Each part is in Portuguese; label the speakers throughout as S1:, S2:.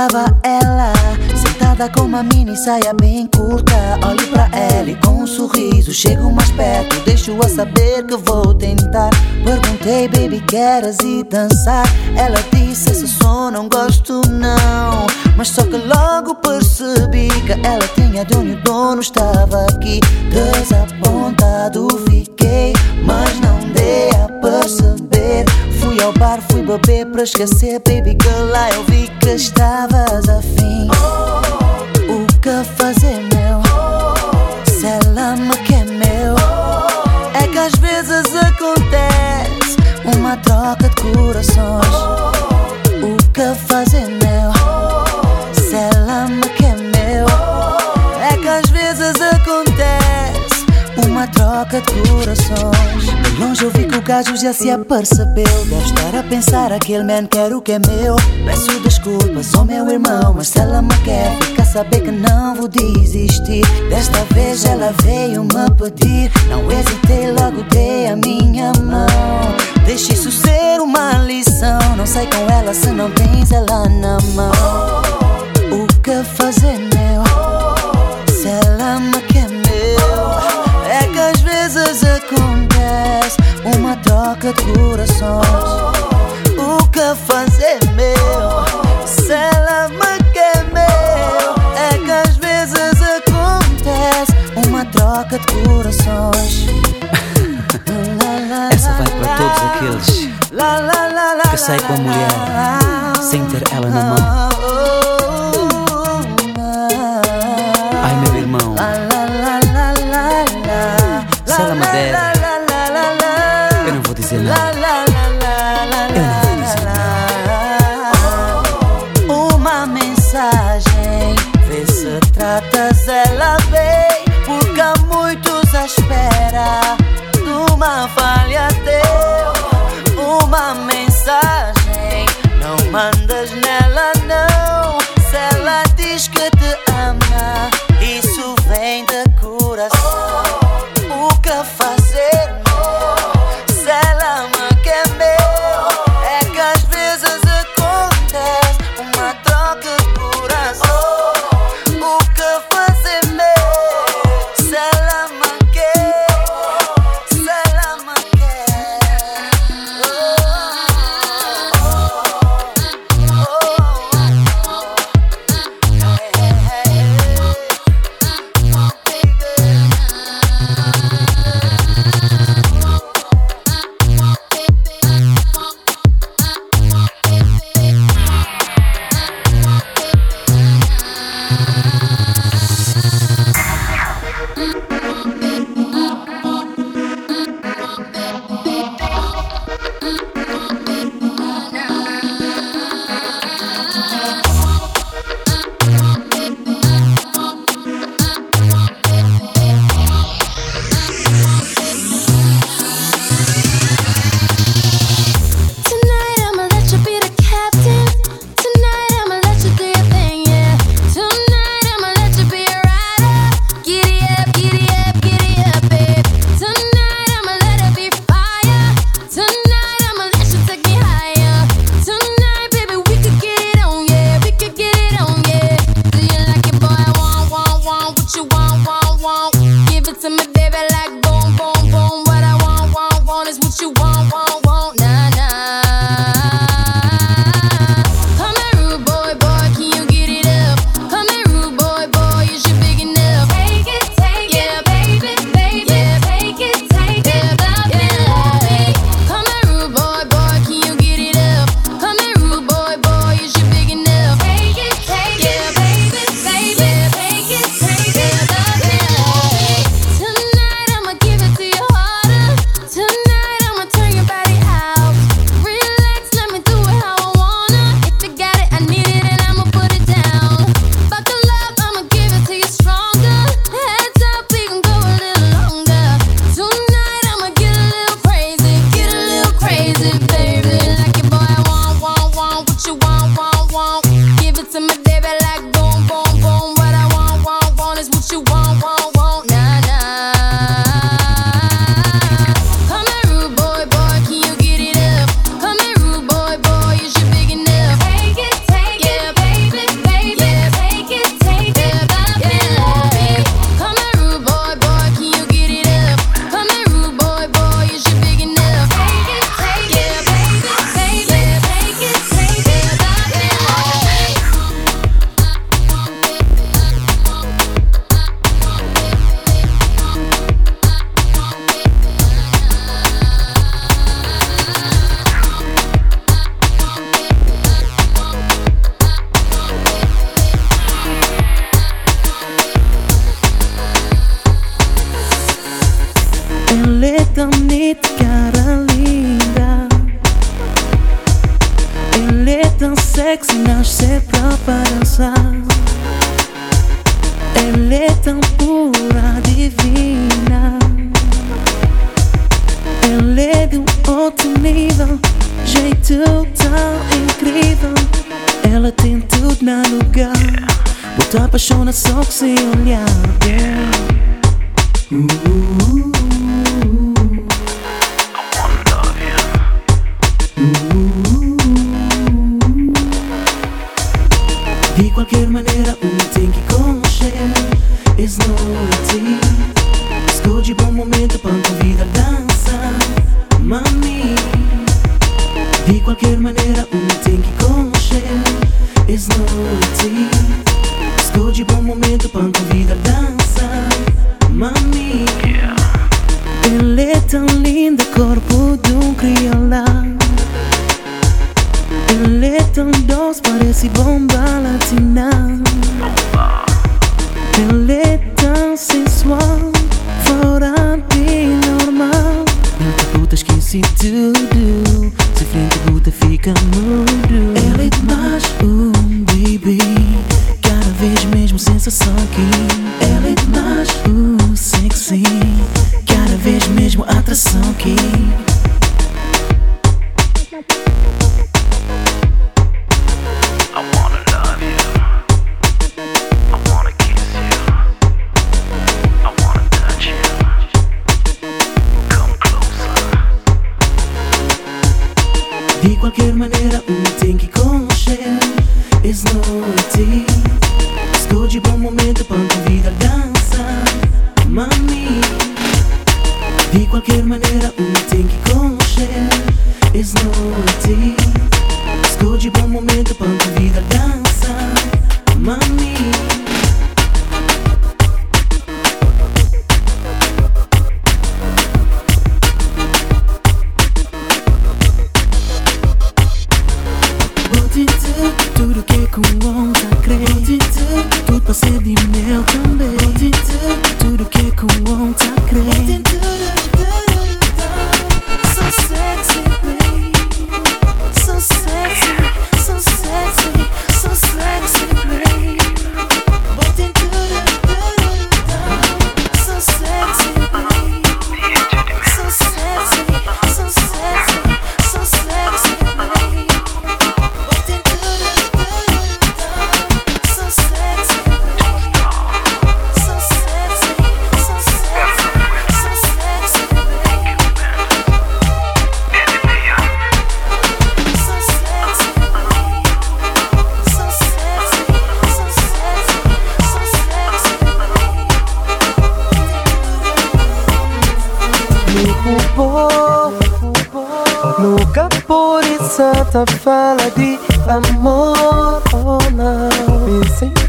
S1: Estava ela, sentada com uma mini saia bem curta. Olho pra ela e com um sorriso chego mais perto, deixo-a saber que vou tentar. Perguntei, baby, queres ir dançar? Ela disse, esse som não gosto não. Mas só que logo percebi que ela tinha dono e o dono estava aqui. Desapontado fiquei, mas não dei a perceber. Fui ao bar, beber pra esquecer, baby, que lá eu vi que estavas afim. O que fazer, meu? Se ela me quer, meu. É que às vezes acontece uma troca de corações. O que fazer, meu? Se ela me quer, meu. É que às vezes acontece uma troca de corações. Longe eu vi que o gajo já se apercebeu. Deve estar a pensar, aquele man quer o que é meu. Peço desculpas, sou meu irmão, mas se ela me quer, fica a saber que não vou desistir. Desta vez ela veio me pedir. Não hesitei, logo dei a minha mão. Deixa isso ser uma lição. Não sai com ela se não tens ela na mão. O que fazer, meu? Se ela me quer, meu. É que às vezes acontece troca de corações. O que fazer, meu? Se ela me quer, meu. É que às vezes acontece uma troca de corações.
S2: Essa vai para todos aqueles que saem com a mulher sem ter ela na mão.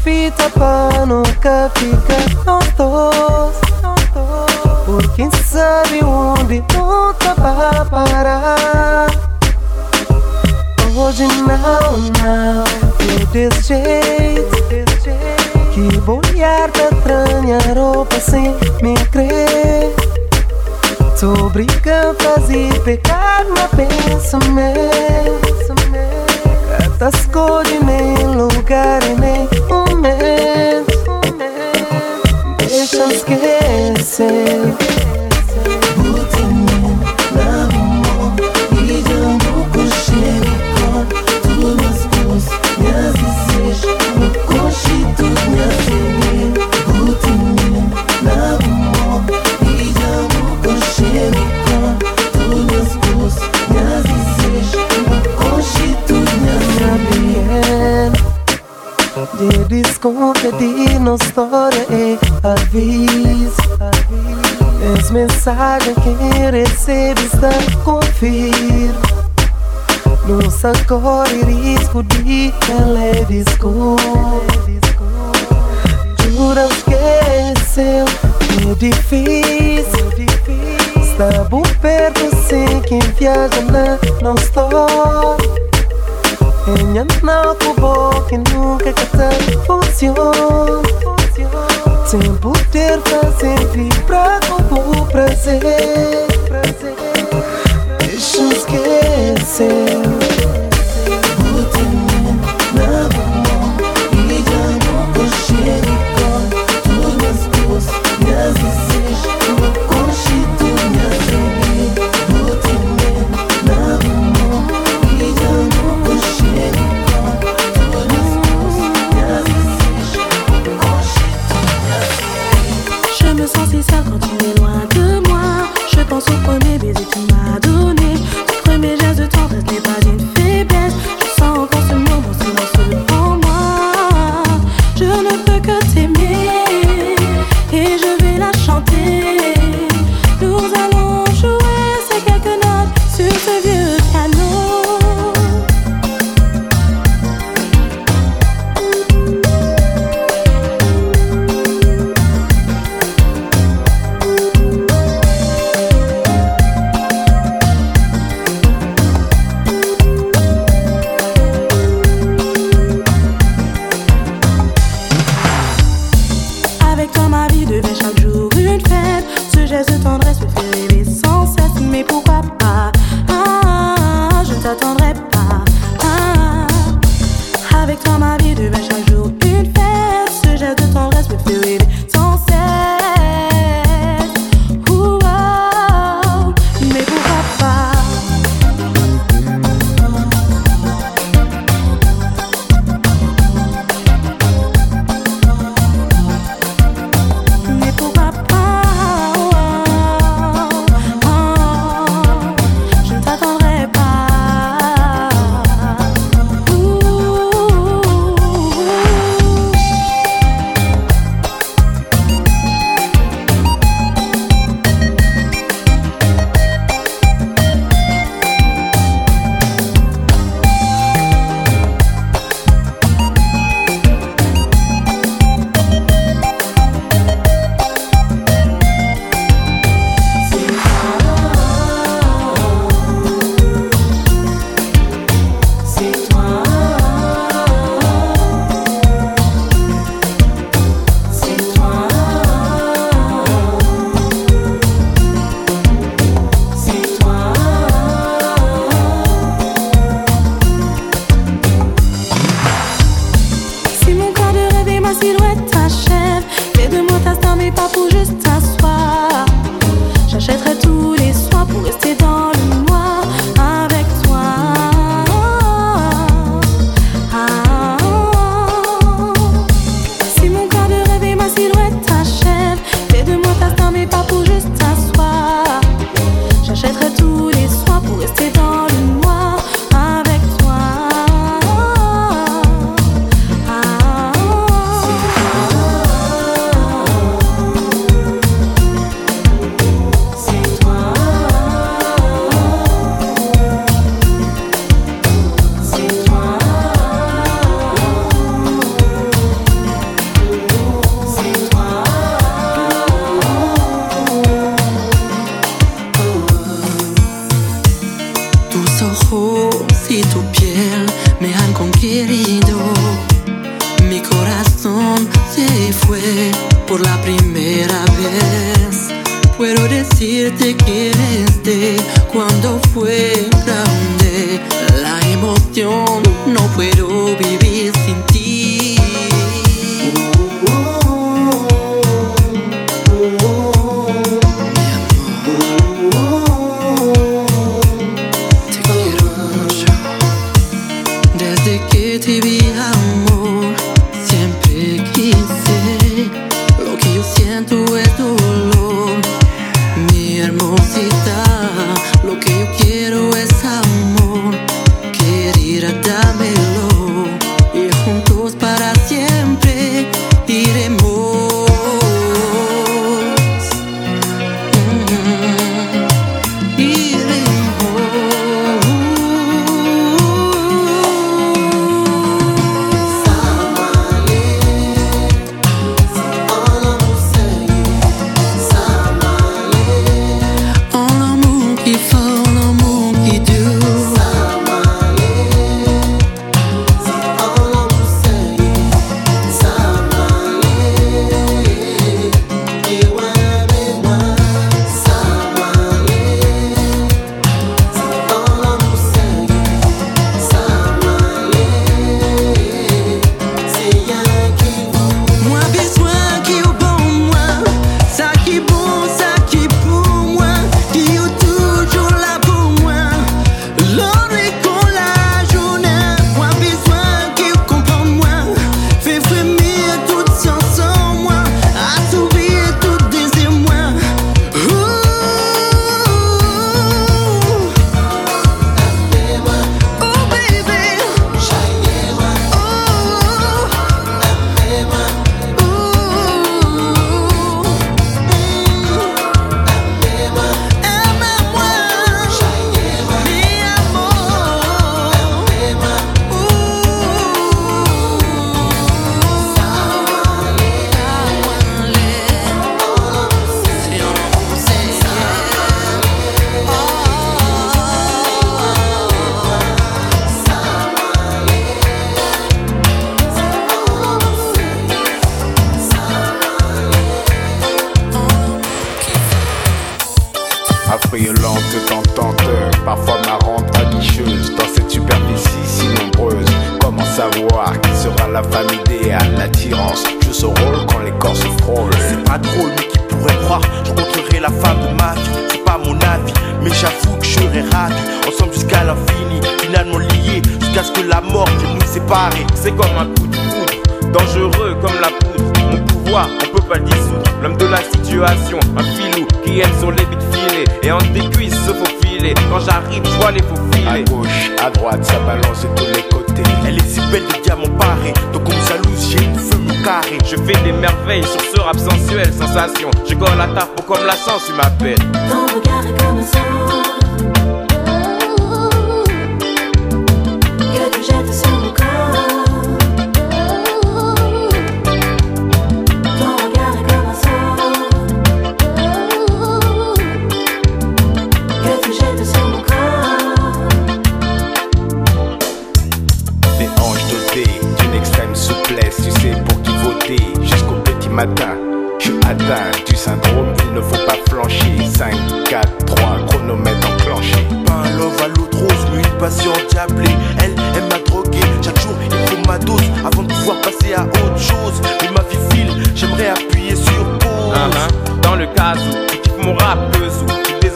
S3: fita pra nunca ficar tontos Por quem sabe onde nunca vai parar. Hoje não, não, eu desjeito. Que vou olhar pra tranha roupa sem me crer. Tô brincando, fazer pecar no pensamento trascorri lugar e nem momenti, deixa esquecer. biscote di história e avvis És mensagem que recebes da confir Não sacode risco de teledisco Jura esqueceu, é, é difícil Está bom perto sem quem viaja na nostra Ella não provou que nunca casar funciona.
S4: Sem poder fazer vibrar com o prazer. Deixa esquecer.
S5: savais que ma vie devait chaque jour une fête. Ce
S6: geste de tendresse me fait rêver sans cesse, mais pourquoi pas
S7: à droite, ça balance de tous les côtés.
S5: Elle est si belle de diamants parés, donc comme jalouse, j'ai une feu me carré.
S6: Je fais des merveilles sur ce rap sensuel, sensation. Je colle la taf pour comme la sens, tu m'appelles.
S8: Ton regard est comme un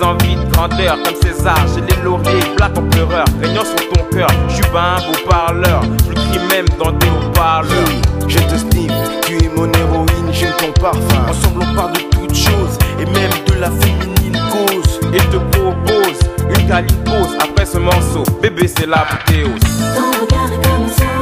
S6: envies de grandeur comme César, j'ai les lauriers, plaques en pleureur, régnant sur ton cœur, je suis pas un beau parleur, je le crie même dans des haut-parleurs.
S5: Je te sniff, tu es mon héroïne, j'aime ton parfum. Ensemble, on parle de toutes choses et même de la féminine cause.
S6: Et je te propose une câline pause après ce morceau, bébé c'est l'apothéose.
S8: Ton regard est comme un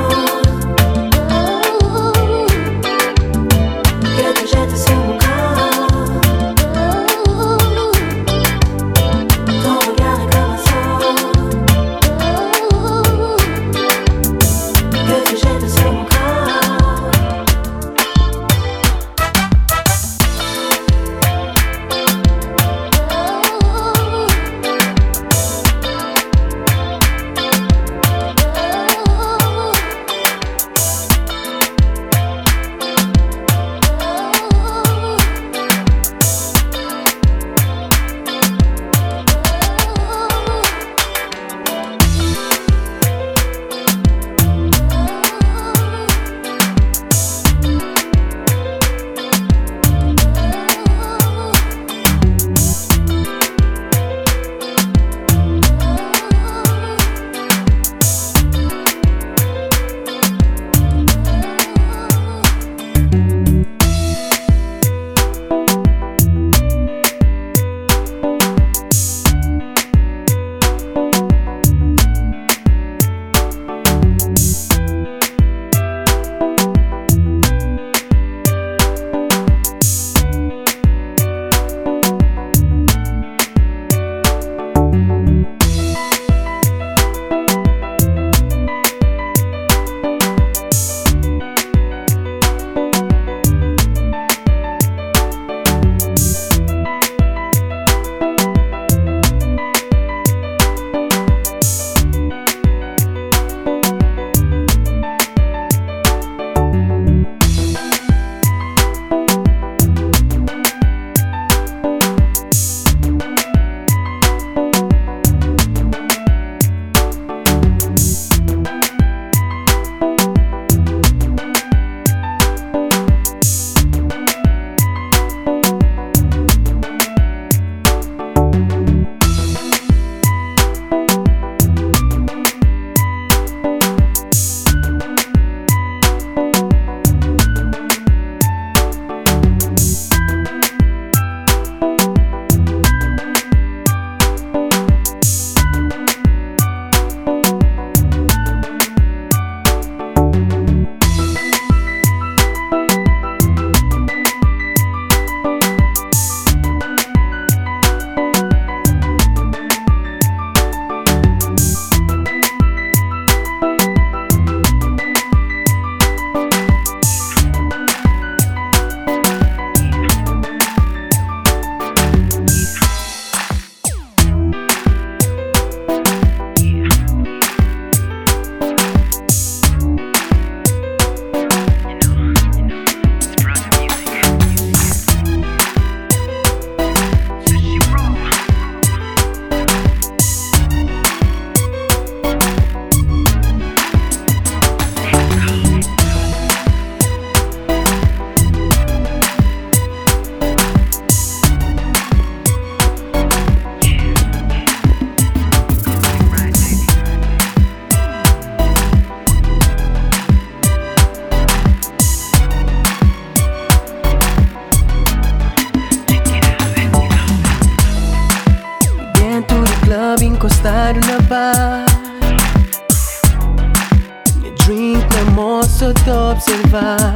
S3: observar.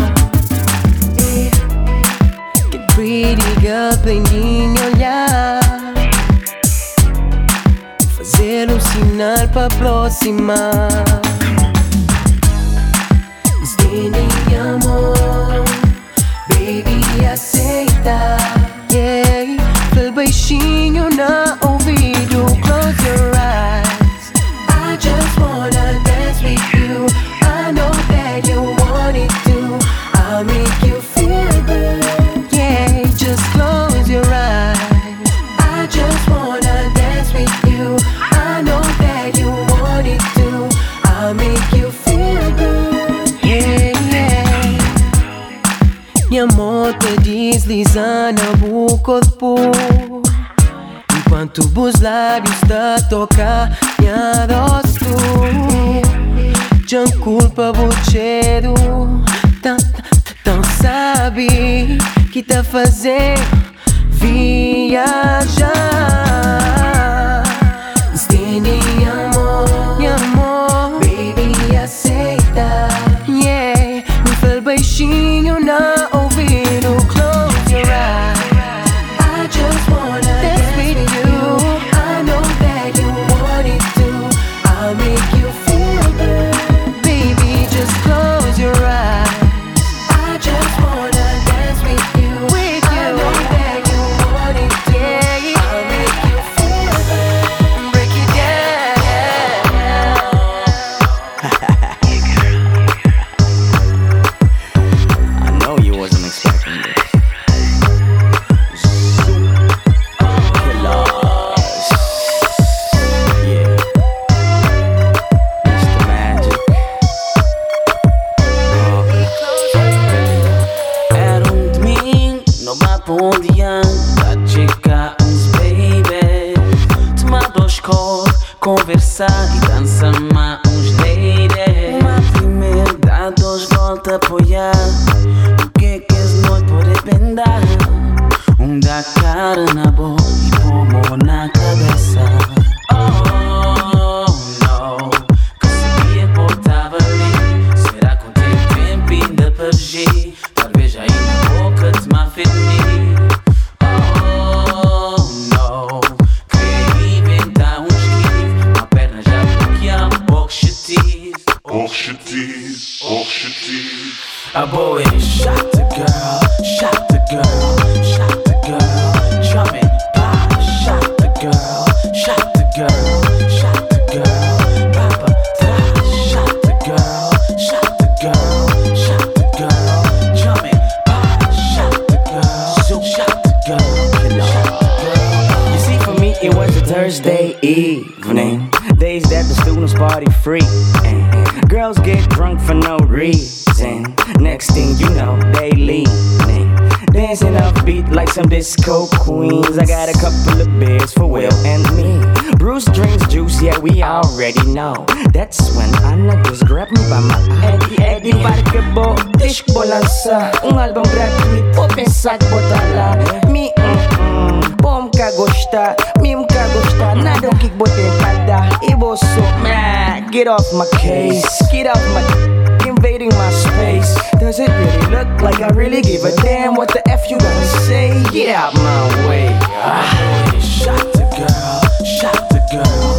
S3: Eh, pretty girl bem minha olhar Fazer um sinal pra aproximar Estende amor Enquanto os lábios da tocar minha rosto Já culpa o cheiro Tão, tão sabe que tá fazendo? Viajar. Amor,
S9: disco queens. I got a couple of beers for Will and me. Bruce drinks juice, yeah, we already know. That's when Anna just grabbed me by my Eddie Eddie Barkebo, dish bolança. Um álbum gratuito, pensar lá. Me, mm, mm, bom ka gostar, mim ka gostar. Nada o que botei pra dar. E você, mad, get off my case, get off my invading my space. Does it really look like I really give a damn what the F you gonna say? Get out my way. Ah.
S2: Shot the girl, shot the girl,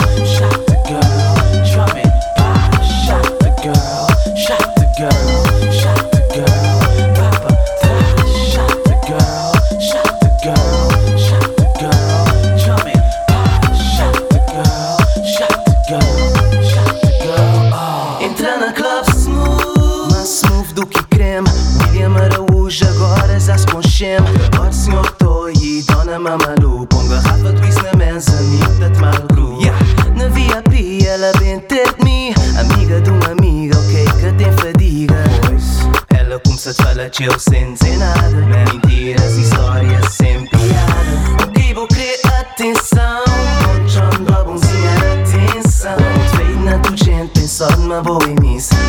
S3: senhor Toy Dona Mamalu Põe garrafa twist na mesa Amiga de Malgru yeah. Na VIP ela vem ter de mim. Amiga de uma amiga Ok que tem fadiga? Pois. Ela começa a te falar chill sem dizer nada. Mentiras, histórias sem piada. Ok vou querer? Atenção. Controlando a bonzinha atenção. Veio na tua gente pensou numa boa imensa Mami com